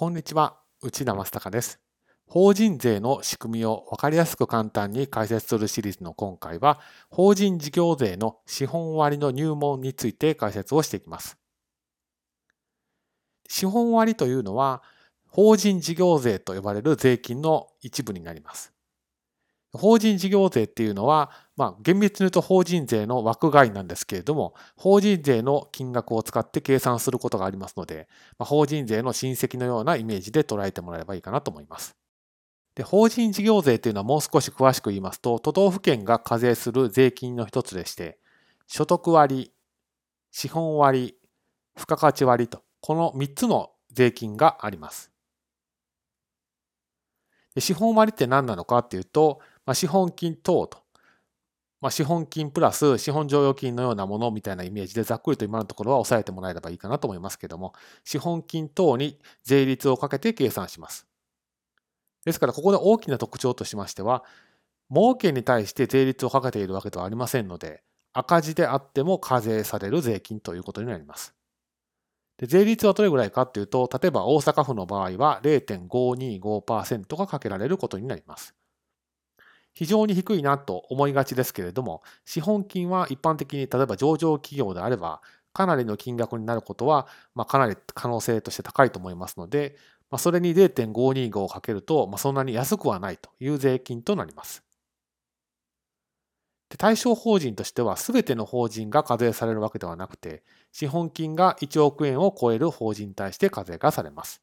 こんにちは、内田正孝です。法人税の仕組みを分かりやすく簡単に解説するシリーズの今回は、法人事業税の資本割の入門について解説をしていきます。資本割というのは、法人事業税と呼ばれる税金の一部になります。法人事業税っていうのは、まあ、厳密に言うと法人税の枠外なんですけれども、法人税の金額を使って計算することがありますので、まあ、法人税の親戚のようなイメージで捉えてもらえばいいかなと思います。で法人事業税というのはもう少し詳しく言いますと、都道府県が課税する税金の一つでして、所得割、資本割、付加価値割と、この3つの税金があります。で資本割って何なのかっていうと、まあ、資本金等と、まあ、資本金プラス資本剰余金のようなものみたいなイメージでざっくりと今のところは押さえてもらえればいいかなと思いますけども、資本金等に税率をかけて計算します。ですからここで大きな特徴としましては、儲けに対して税率をかけているわけではありませんので、赤字であっても課税される税金ということになります。で税率はどれぐらいかっていうと、例えば大阪府の場合は0.525%がかけられることになります。非常に低いなと思いがちですけれども、資本金は一般的に例えば上場企業であれば、かなりの金額になることは、まあ、かなり可能性として高いと思いますので、まあ、それに0.525をかけると、まあ、そんなに安くはないという税金となります。で対象法人としては、すべての法人が課税されるわけではなくて、資本金が1億円を超える法人に対して課税がされます。